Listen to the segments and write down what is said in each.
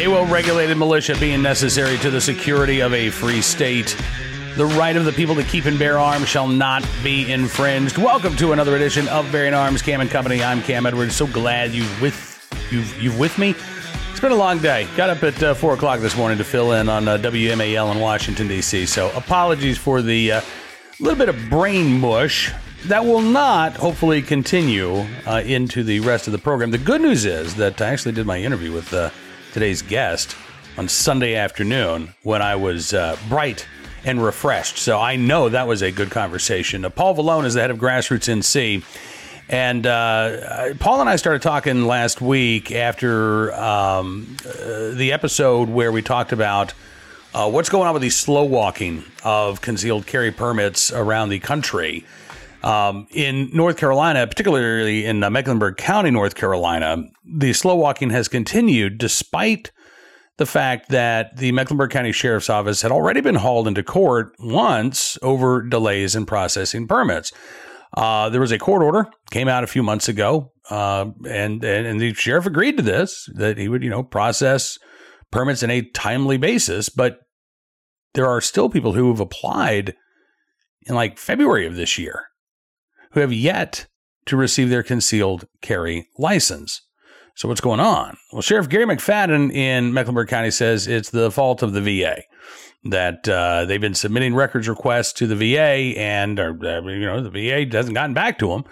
A well regulated militia being necessary to the security of a free state. The right of the people to keep and bear arms shall not be infringed. Welcome to another edition of Bearing Arms Cam and Company. I'm Cam Edwards. So glad you with you you with me. It's been a long day. Got up at uh, four o'clock this morning to fill in on uh, WMAL in Washington D.C. So apologies for the uh, little bit of brain mush that will not hopefully continue uh, into the rest of the program. The good news is that I actually did my interview with uh, today's guest on Sunday afternoon when I was uh, bright and refreshed. So I know that was a good conversation. Uh, Paul Valone is the head of Grassroots NC. And uh, Paul and I started talking last week after um, uh, the episode where we talked about uh, what's going on with the slow walking of concealed carry permits around the country. Um, in North Carolina, particularly in uh, Mecklenburg County, North Carolina, the slow walking has continued despite the fact that the Mecklenburg County Sheriff's Office had already been hauled into court once over delays in processing permits. Uh, there was a court order came out a few months ago, uh, and, and and the sheriff agreed to this that he would you know process permits in a timely basis. But there are still people who have applied in like February of this year who have yet to receive their concealed carry license. So what's going on? Well, Sheriff Gary McFadden in Mecklenburg County says it's the fault of the VA that uh, they've been submitting records requests to the VA, and uh, you know the VA hasn't gotten back to them.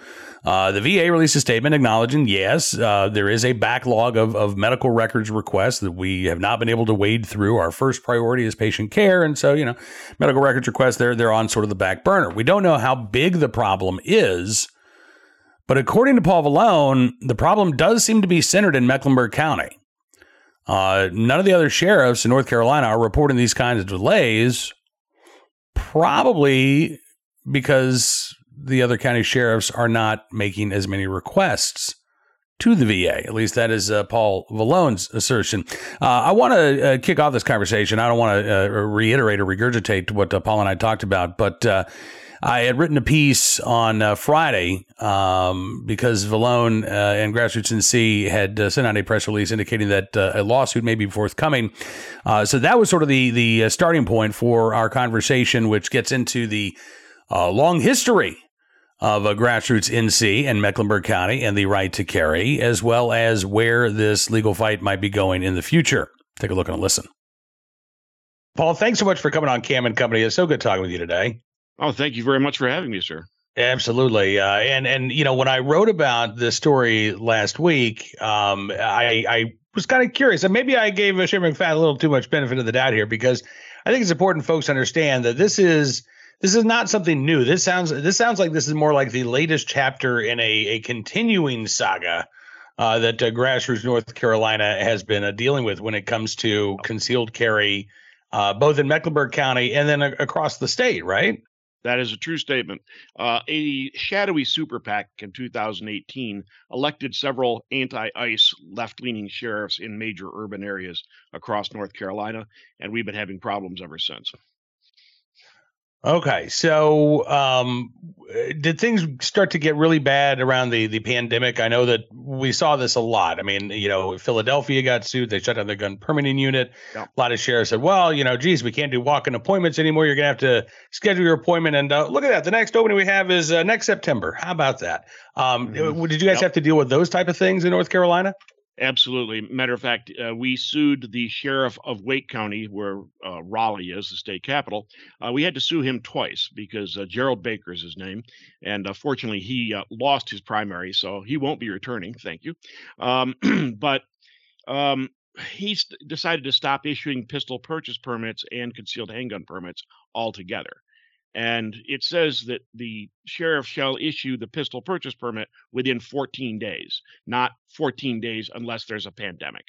Uh, the VA released a statement acknowledging, yes, uh, there is a backlog of, of medical records requests that we have not been able to wade through. Our first priority is patient care, and so you know, medical records requests they're they're on sort of the back burner. We don't know how big the problem is, but according to Paul Valone, the problem does seem to be centered in Mecklenburg County. Uh, none of the other sheriffs in North Carolina are reporting these kinds of delays, probably because the other county sheriffs are not making as many requests to the VA. At least that is uh, Paul Valone's assertion. Uh, I want to uh, kick off this conversation. I don't want to uh, reiterate or regurgitate what uh, Paul and I talked about, but uh, I had written a piece on uh, Friday um, because Valone uh, and Grassroots NC had uh, sent out a press release indicating that uh, a lawsuit may be forthcoming. Uh, so that was sort of the the uh, starting point for our conversation, which gets into the long history of Grassroots NC and Mecklenburg County and the right to carry, as well as where this legal fight might be going in the future. Take a look and listen. Paul, thanks so much for coming on Cam and Company. It's so good talking with you today. Oh, thank you very much for having me, sir. Absolutely, uh, and and you know when I wrote about this story last week, um, I, I was kind of curious, and maybe I gave Sheriff McFadden a little too much benefit of the doubt here because I think it's important folks understand that this is this is not something new. This sounds this sounds like this is more like the latest chapter in a a continuing saga uh, that uh, grassroots North Carolina has been uh, dealing with when it comes to concealed carry, uh, both in Mecklenburg County and then across the state, right? That is a true statement. Uh, a shadowy super PAC in 2018 elected several anti ICE left leaning sheriffs in major urban areas across North Carolina, and we've been having problems ever since. Okay, so um, did things start to get really bad around the the pandemic? I know that we saw this a lot. I mean, you know, Philadelphia got sued; they shut down their gun permitting unit. A lot of sheriffs said, "Well, you know, geez, we can't do walk-in appointments anymore. You're gonna have to schedule your appointment." And uh, look at that, the next opening we have is uh, next September. How about that? Um, mm-hmm. Did you guys yep. have to deal with those type of things in North Carolina? Absolutely. Matter of fact, uh, we sued the sheriff of Wake County, where uh, Raleigh is, the state capital. Uh, we had to sue him twice because uh, Gerald Baker is his name. And uh, fortunately, he uh, lost his primary, so he won't be returning. Thank you. Um, but um, he decided to stop issuing pistol purchase permits and concealed handgun permits altogether. And it says that the sheriff shall issue the pistol purchase permit within 14 days, not 14 days unless there's a pandemic.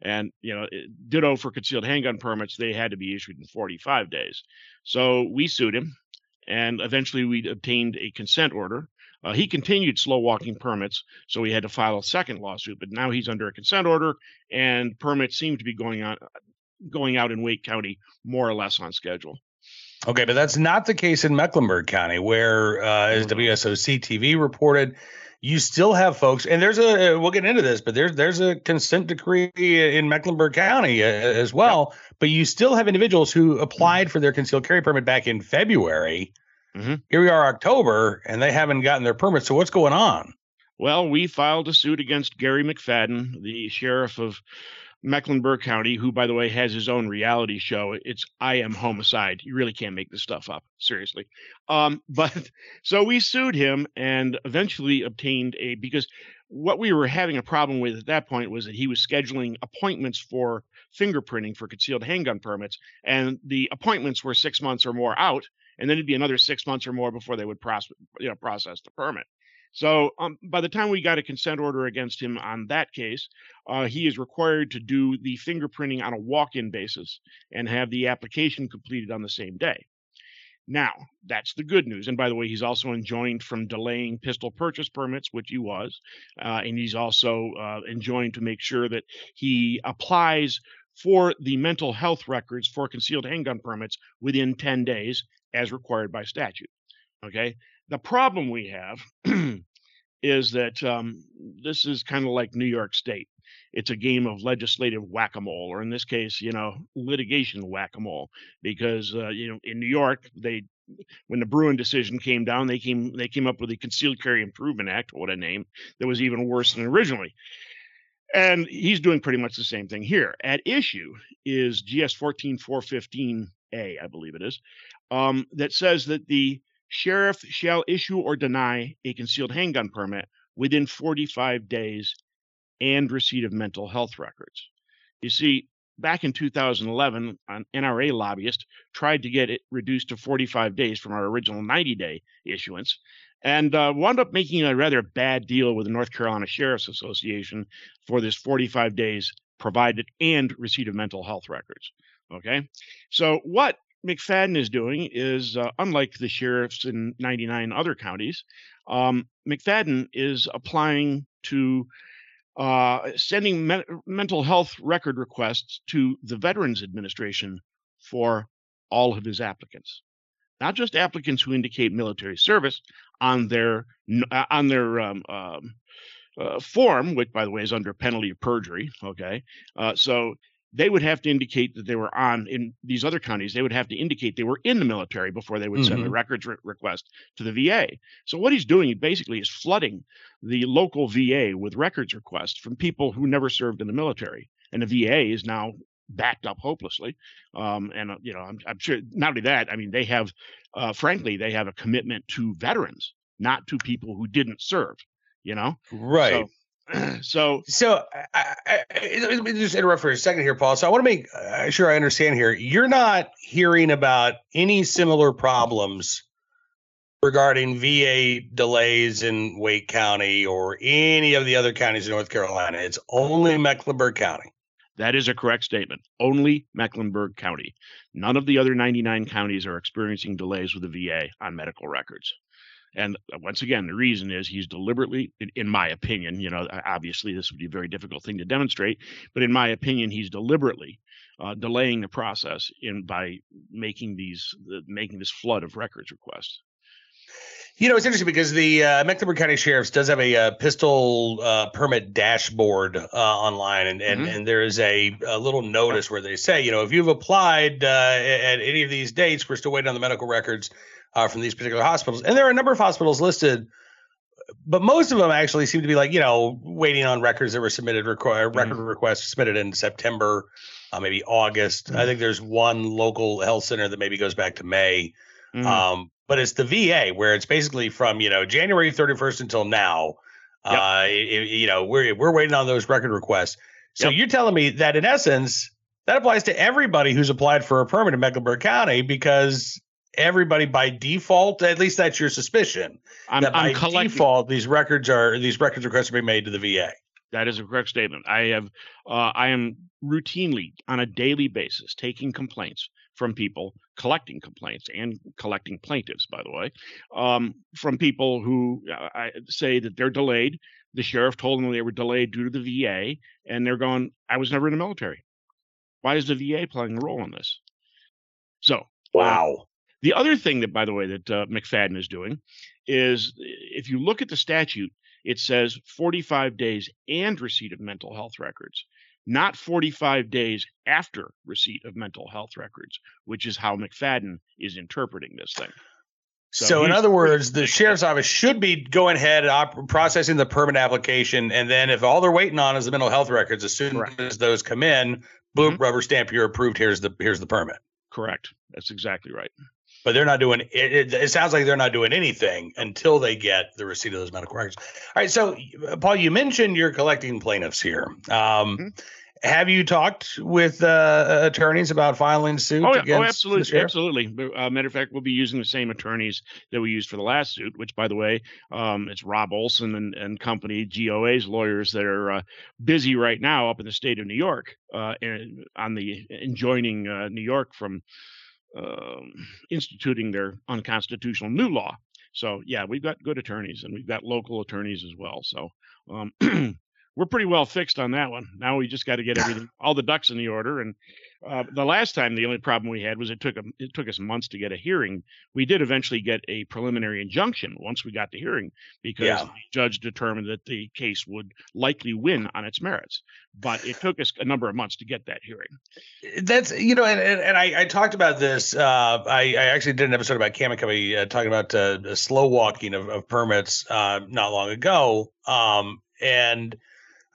And, you know, ditto for concealed handgun permits, they had to be issued in 45 days. So we sued him, and eventually we obtained a consent order. Uh, he continued slow walking permits, so we had to file a second lawsuit. But now he's under a consent order, and permits seem to be going on, going out in Wake County more or less on schedule. Okay, but that's not the case in Mecklenburg County, where, uh, as WSOC TV reported, you still have folks, and there's a we'll get into this, but there's there's a consent decree in Mecklenburg County uh, as well. But you still have individuals who applied for their concealed carry permit back in February. Mm-hmm. Here we are, October, and they haven't gotten their permit. So what's going on? Well, we filed a suit against Gary McFadden, the sheriff of Mecklenburg County, who, by the way, has his own reality show. It's I Am Homicide. You really can't make this stuff up, seriously. Um, but so we sued him and eventually obtained a because what we were having a problem with at that point was that he was scheduling appointments for fingerprinting for concealed handgun permits, and the appointments were six months or more out, and then it'd be another six months or more before they would process, you know, process the permit. So um, by the time we got a consent order against him on that case, uh, he is required to do the fingerprinting on a walk-in basis and have the application completed on the same day. Now, that's the good news. And by the way, he's also enjoined from delaying pistol purchase permits, which he was. Uh, and he's also uh, enjoined to make sure that he applies for the mental health records for concealed handgun permits within 10 days as required by statute. Okay. The problem we have is that um, this is kind of like New York State. It's a game of legislative whack a mole, or in this case, you know, litigation whack a mole. Because uh, you know, in New York, they when the Bruen decision came down, they came they came up with the Concealed Carry Improvement Act, what a name, that was even worse than originally. And he's doing pretty much the same thing here. At issue is GS 14415A, I believe it is, um, that says that the sheriff shall issue or deny a concealed handgun permit within 45 days and receipt of mental health records. You see, back in 2011, an NRA lobbyist tried to get it reduced to 45 days from our original 90 day issuance and uh, wound up making a rather bad deal with the North Carolina Sheriff's Association for this 45 days provided and receipt of mental health records. Okay. So, what McFadden is doing is, uh, unlike the sheriffs in 99 other counties, um, McFadden is applying to uh, sending me- mental health record requests to the Veterans Administration for all of his applicants, not just applicants who indicate military service on their uh, on their um, um, uh, form, which by the way is under penalty of perjury. Okay, uh, so they would have to indicate that they were on in these other counties they would have to indicate they were in the military before they would mm-hmm. send a records re- request to the va so what he's doing basically is flooding the local va with records requests from people who never served in the military. And the va is now backed up hopelessly. Um, and uh, you know I'm, I'm, sure not only that i mean they have uh, frankly they have a commitment to veterans not to people who didn't serve you know? Right. so, so so I, I, let me just interrupt for a second here paul. So i want to make uh, sure i understand here. You're not hearing about any similar problems regarding va delays in wake county or any of the other counties in north carolina. It's only mecklenburg county. That is a correct statement. Only mecklenburg county. None of the other 99 counties are experiencing delays with the va on medical records and uh, once again, the reason is he's deliberately, in my opinion, you know, obviously this would be a very difficult thing to demonstrate, but in my opinion, he's deliberately uh, delaying the process in by making these making this flood of records requests. You know, it's interesting because the uh, Mecklenburg County Sheriff's does have a, a uh, pistol uh, permit dashboard uh, online, and and, mm-hmm. and there is a, a, little notice where they say, you know, if you've applied uh, at any of these dates, we're still waiting on the medical records uh, from these particular hospitals. And there are a number of hospitals listed, but most of them actually seem to be like, you know, waiting on records that were submitted, requ- mm-hmm. record requests submitted in September, uh, maybe August. Mm-hmm. I think there's one local health center that maybe goes back to May. Mm-hmm. Um, but it's the VA where it's basically from, you know, January 31st until now. Yep. Uh, it, you know, we're, we're waiting on those record requests. So yep. you're telling me that in essence, that applies to everybody who's applied for a permit in Mecklenburg County because everybody by default. At least that's your suspicion. I'm, that by I'm collecting. default, these records are these records requests are being made to the VA. That is a correct statement. I have uh, I am routinely on a daily basis taking complaints from people, collecting complaints and collecting plaintiffs, by the way, um, from people who uh, I say that they're delayed. The sheriff told them they were delayed due to the VA, and they're going, "I was never in the military. Why is the VA playing a role in this?" So, wow. The other thing that, by the way, that uh, McFadden is doing is if you look at the statute, it says 45 days and receipt of mental health records, not 45 days after receipt of mental health records, which is how McFadden is interpreting this thing. So, so in other words, the sheriff's office should be going ahead op- processing the permit application, and then if all they're waiting on is the mental health records, as soon Correct. as those come in, boom, mm-hmm. rubber stamp, you're approved. Here's the here's the permit. Correct. That's exactly right. But they're not doing it, it. It sounds like they're not doing anything until they get the receipt of those medical records. All right. So, Paul, you mentioned you're collecting plaintiffs here. Um, mm-hmm. Have you talked with uh, attorneys about filing suit? Oh, yeah. oh absolutely, absolutely. Uh, matter of fact, we'll be using the same attorneys that we used for the last suit. Which, by the way, um, it's Rob Olson and, and company GOA's lawyers that are uh, busy right now up in the state of New York, uh, and on the enjoining uh, New York from um, instituting their unconstitutional new law. So, yeah, we've got good attorneys and we've got local attorneys as well. So. Um, we're pretty well fixed on that one. Now we just got to get everything, all the ducks in the order. And uh, the last time, the only problem we had was it took a, it took us months to get a hearing. We did eventually get a preliminary injunction once we got the hearing because yeah. the judge determined that the case would likely win on its merits. But it took us a number of months to get that hearing. That's you know, and, and, and I, I, talked about this. Uh, I, I, actually did an episode about Company uh, talking about uh, slow walking of, of permits uh, not long ago. Um, and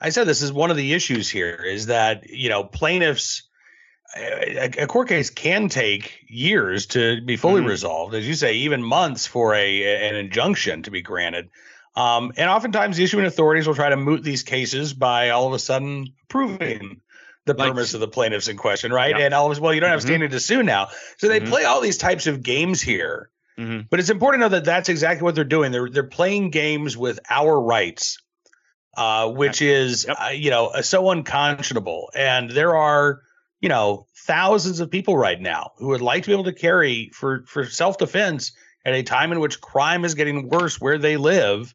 I said this is one of the issues here is that you know plaintiffs a, a court case can take years to be fully mm-hmm. resolved, as you say, even months for a an injunction to be granted. Um, and oftentimes, the issuing authorities will try to moot these cases by all of a sudden approving the like, permits of the plaintiffs in question, right? Yeah. And all of a sudden, well, you don't have mm-hmm. standing to sue now, so they mm-hmm. play all these types of games here. Mm-hmm. But it's important to know that that's exactly what they're doing. They're they're playing games with our rights uh, which is yep. uh, you know so unconscionable. And there are you know thousands of people right now who would like to be able to carry for for self defense at a time in which crime is getting worse where they live,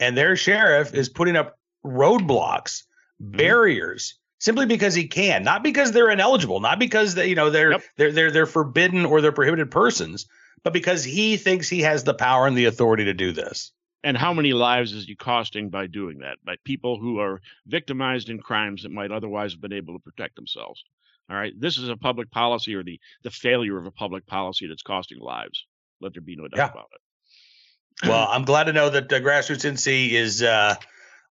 and their sheriff is putting up roadblocks, mm-hmm. barriers. Simply because he can, not because they're ineligible, not because they, you know they're yep. they're they're they're forbidden or they're prohibited persons, but because he thinks he has the power and the authority to do this and how many lives is he costing by doing that by people who are victimized in crimes that might otherwise have been able to protect themselves all right this is a public policy or the the failure of a public policy that's costing lives let there be no doubt yeah. about it well i'm glad to know that uh, grassroots nc is uh,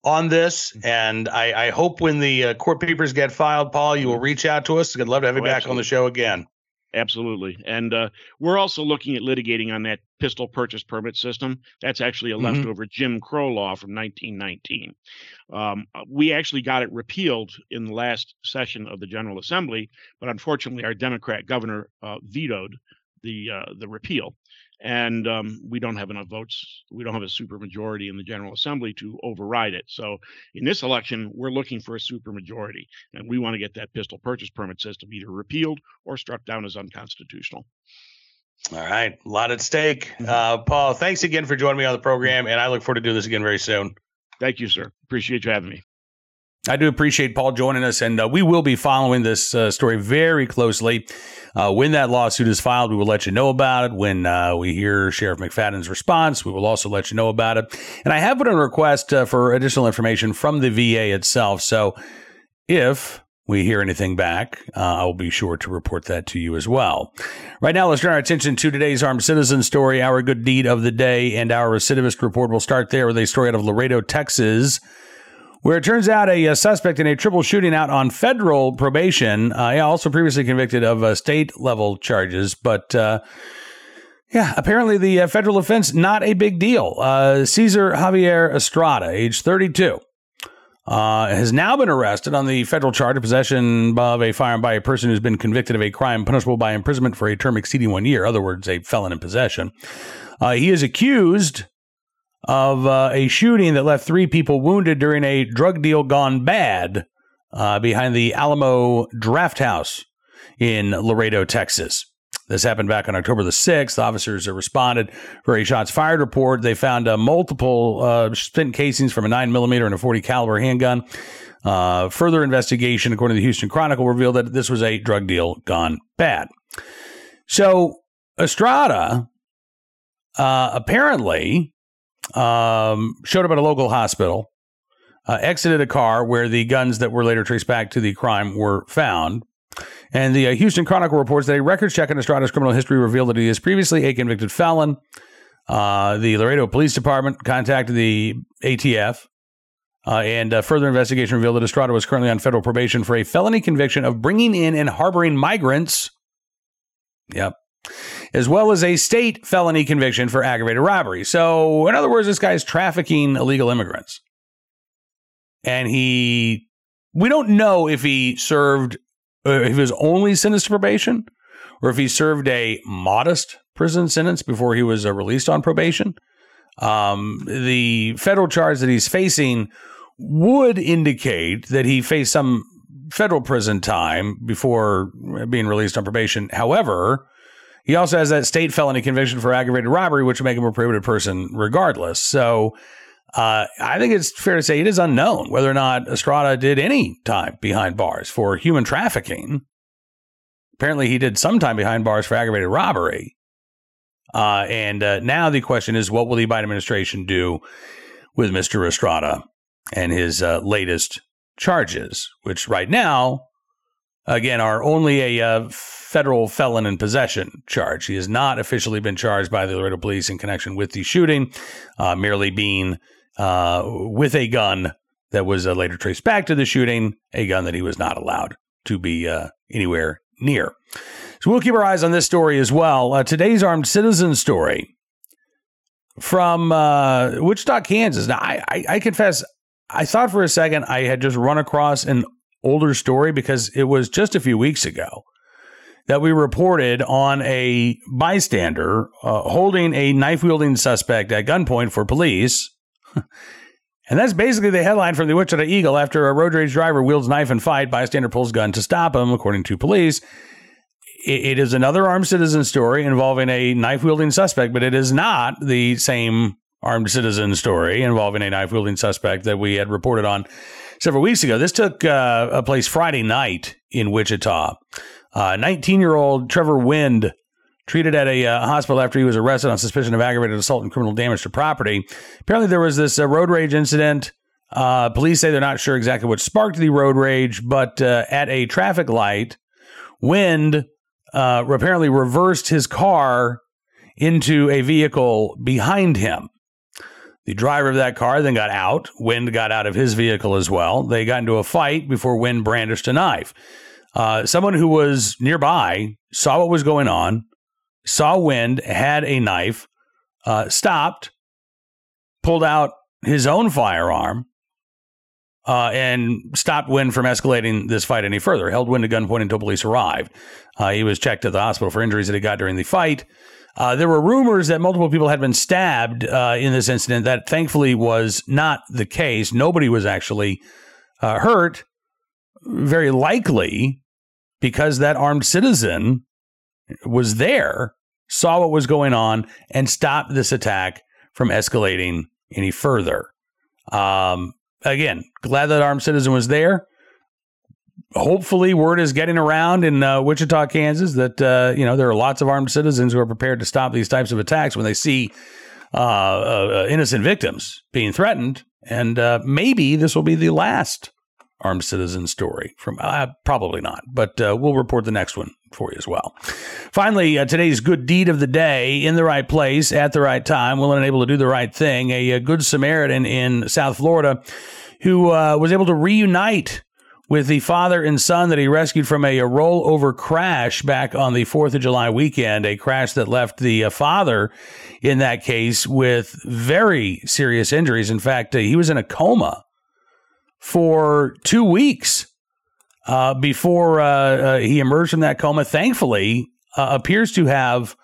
on this and I, I hope when the uh, court papers get filed paul you will mm-hmm. reach out to us i'd love to have you oh, back absolutely. on the show again Absolutely. And uh, we're also looking at litigating on that pistol purchase permit system. That's actually a mm-hmm. leftover Jim Crow law from 1919. Um, uh, we actually got it repealed in the last session of the General Assembly, but unfortunately, our Democrat governor uh, vetoed the uh, the repeal and um, we don't have enough votes. We don't have a supermajority in the General Assembly to override it. So in this election, we're looking for a supermajority, and we want to get that pistol purchase permit system either repealed or struck down as unconstitutional. All right, a lot at stake. Mm-hmm. Uh, Paul, thanks again for joining me on the program, and I look forward to doing this again very soon. Thank you, sir. Appreciate you having me. I do appreciate Paul joining us, and uh, we will be following this uh, story very closely. Uh, when that lawsuit is filed, we will let you know about it. When uh, we hear Sheriff McFadden's response, we will also let you know about it. And I have put in a request uh, for additional information from the VA itself. So if we hear anything back, uh, I will be sure to report that to you as well. Right now, let's turn our attention to today's armed citizen story, our good deed of the day, and our recidivist report. We'll start there with a story out of Laredo, Texas where it turns out a, a, suspect in a triple shooting out on federal probation, uh, yeah, also previously convicted of uh, state level charges, but uh, yeah, apparently the uh, federal offense not a big deal. Uh, Cesar Javier Estrada, age 32. Uh, has now been arrested on the federal charge of possession of a firearm by a person who's been convicted of a crime punishable by imprisonment for a term exceeding one year. In other words, a felon in possession. he is accused of uh, a shooting that left three people wounded during a drug deal gone bad uh, behind the Alamo Draft House in Laredo, Texas. This happened back on October the 6th. Officers responded for a shots fired report. They found uh, multiple uh, spent casings from a 9mm and a 40 caliber handgun. Uh, further investigation, according to the Houston Chronicle, revealed that this was a drug deal gone bad. So Estrada uh, apparently um, showed up at a local hospital, uh, exited a car where the guns that were later traced back to the crime were found. And the uh, Houston Chronicle reports that a records check on Estrada's criminal history revealed that he is previously a convicted felon. Uh, the Laredo Police Department contacted the ATF, uh, and uh, further investigation revealed that Estrada was currently on federal probation for a felony conviction of bringing in and harboring migrants. Yep. As well as a state felony conviction for aggravated robbery. So, in other words, this guy's trafficking illegal immigrants. And he, we don't know if he served, uh, if he was only sentenced to probation or if he served a modest prison sentence before he was uh, released on probation. Um, the federal charge that he's facing would indicate that he faced some federal prison time before being released on probation. However, he also has that state felony conviction for aggravated robbery, which would make him a prohibited person regardless. So uh, I think it's fair to say it is unknown whether or not Estrada did any time behind bars for human trafficking. Apparently, he did some time behind bars for aggravated robbery. Uh, and uh, now the question is, what will the Biden administration do with Mr. Estrada and his uh, latest charges, which right now, again, are only a uh, federal felon in possession charge. He has not officially been charged by the Laredo police in connection with the shooting, uh, merely being uh, with a gun that was later traced back to the shooting, a gun that he was not allowed to be anywhere near. So we'll keep our eyes on this story as well. Uh, today's armed citizen story from uh, Wichita, Kansas. Now, I, I, I, confess, I thought for a second I had just run across an older story because it was just a few weeks ago that we reported on a bystander uh, holding a knife wielding suspect at gunpoint for police. And that's basically the headline from the Wichita Eagle. After a road rage driver wields knife and fight, bystander pulls gun to stop him, according to police. it is another armed citizen story involving a knife wielding suspect, but it is not the same armed citizen story involving a knife wielding suspect that we had reported on several weeks ago. This took uh, a place Friday night in Wichita. 19 uh, year old Trevor Wind treated at a uh, hospital after he was arrested on suspicion of aggravated assault and criminal damage to property. Apparently, there was this uh, road rage incident. Uh, police say they're not sure exactly what sparked the road rage, but uh, at a traffic light, Wind uh, apparently reversed his car into a vehicle behind him. The driver of that car then got out. Wind got out of his vehicle as well. They got into a fight before Wind brandished a knife. Uh, someone who was nearby saw what was going on, saw Wind, had a knife, uh, stopped, pulled out his own firearm, uh, and stopped Wind from escalating this fight any further. Held Wind to gunpoint until police arrived. Uh, he was checked at the hospital for injuries that he got during the fight. Uh, there were rumors that multiple people had been stabbed uh, in this incident. That thankfully was not the case. Nobody was actually uh, hurt. Very likely because that armed citizen was there, saw what was going on, and stopped this attack from escalating any further. Um, again, glad that armed citizen was there. Hopefully, word is getting around in uh, Wichita, Kansas, that uh, you know there are lots of armed citizens who are prepared to stop these types of attacks when they see uh, uh innocent victims being threatened, and uh, maybe this will be the last armed citizen story from uh, probably not, but uh, we'll report the next one for you as well. Finally, uh, today's good deed of the day in the right place at the right time, willing and able to do the right thing. A, a good Samaritan in South Florida who uh, was able to reunite with the father and son that he rescued from a, a rollover crash back on the 4th of July weekend, a crash that left the uh, father in that case with very serious injuries. In fact, uh, he was in a coma for two weeks uh, before uh, uh, he emerged from that coma. Thankfully, uh, appears to have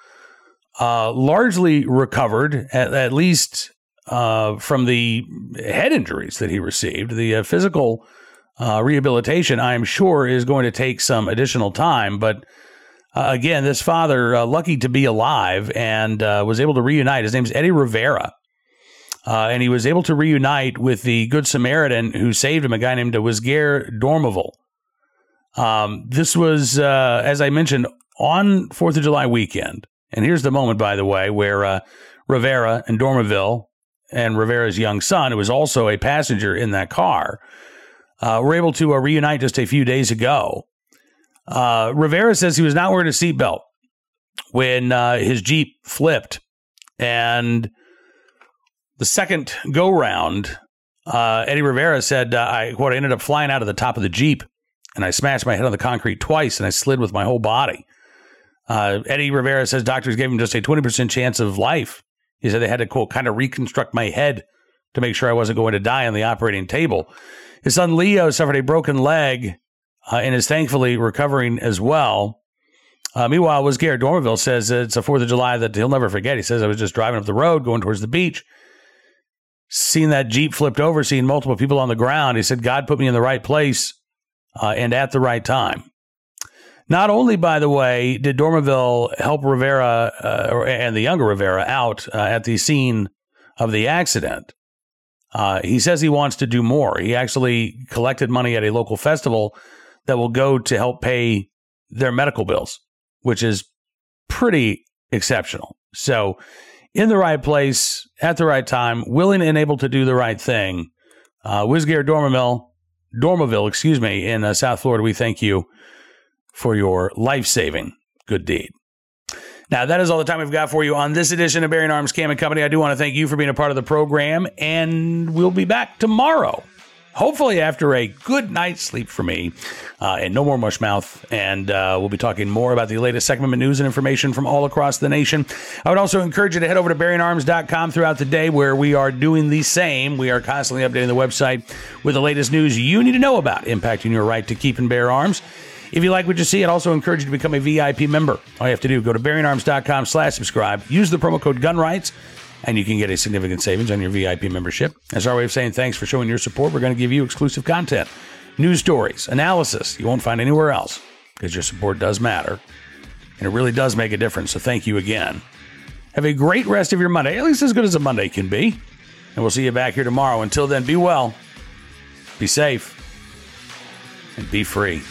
largely recovered, at, at least from the head injuries that he received. The physical rehabilitation, I am sure, is going to take some additional time, but. again, this father, lucky to be alive and was able to reunite. His name is Eddie Rivera. Uh, and he was able to reunite with the Good Samaritan who saved him, a guy named Wisger Dormeville. Um, this was, uh, as I mentioned, on 4th of July weekend. And here's the moment, by the way, where uh, Rivera and Dormeville and Rivera's young son, who was also a passenger in that car, uh, were able to uh, reunite just a few days ago. Uh, Rivera says he was not wearing a seatbelt when uh, his Jeep flipped. And the second go round, uh, Eddie Rivera said, uh, I quote, I ended up flying out of the top of the Jeep and I smashed my head on the concrete twice and I slid with my whole body. Eddie Rivera says doctors gave him just a 20% chance of life. He said they had to, quote, kind of reconstruct my head to make sure I wasn't going to die on the operating table. His son Leo suffered a broken leg uh, and is thankfully recovering as well. Uh, meanwhile, was Garrett Dormerville says it's a 4th of July that he'll never forget. He says, I was just driving up the road going towards the beach, seeing that Jeep flipped over, seeing multiple people on the ground. He said, God put me in the right place uh, and at the right time. Not only, by the way, did Dormerville help Rivera uh, and the younger Rivera out uh, at the scene of the accident, uh, he says he wants to do more. He actually collected money at a local festival that will go to help pay their medical bills, which is pretty exceptional. So, in the right place at the right time, willing and able to do the right thing. Uh, Wizgare Dormaville, Dormerville, excuse me, in uh, South Florida, we thank you for your life saving good deed. Now, that is all the time we've got for you on this edition of Bearing Arms Cam and Company. I do want to thank you for being a part of the program, and we'll be back tomorrow. Hopefully, after a good night's sleep for me, uh, and no more mush mouth. And uh, we'll be talking more about the latest segment of news and information from all across the nation. I would also encourage you to head over to bearingarms.com throughout the day, where we are doing the same. We are constantly updating the website with the latest news you need to know about impacting your right to keep and bear arms. If you like what you see, I'd also encourage you to become a VIP member. All you have to do, go to bearingarms.com slash subscribe, use the promo code GUNRIGHTS, and you can get a significant savings on your VIP membership. As our way of saying thanks for showing your support, we're going to give you exclusive content, news stories, analysis you won't find anywhere else because your support does matter, and it really does make a difference. So thank you again. Have a great rest of your Monday, at least as good as a Monday can be. And we'll see you back here tomorrow. Until then, be well, be safe, and be free.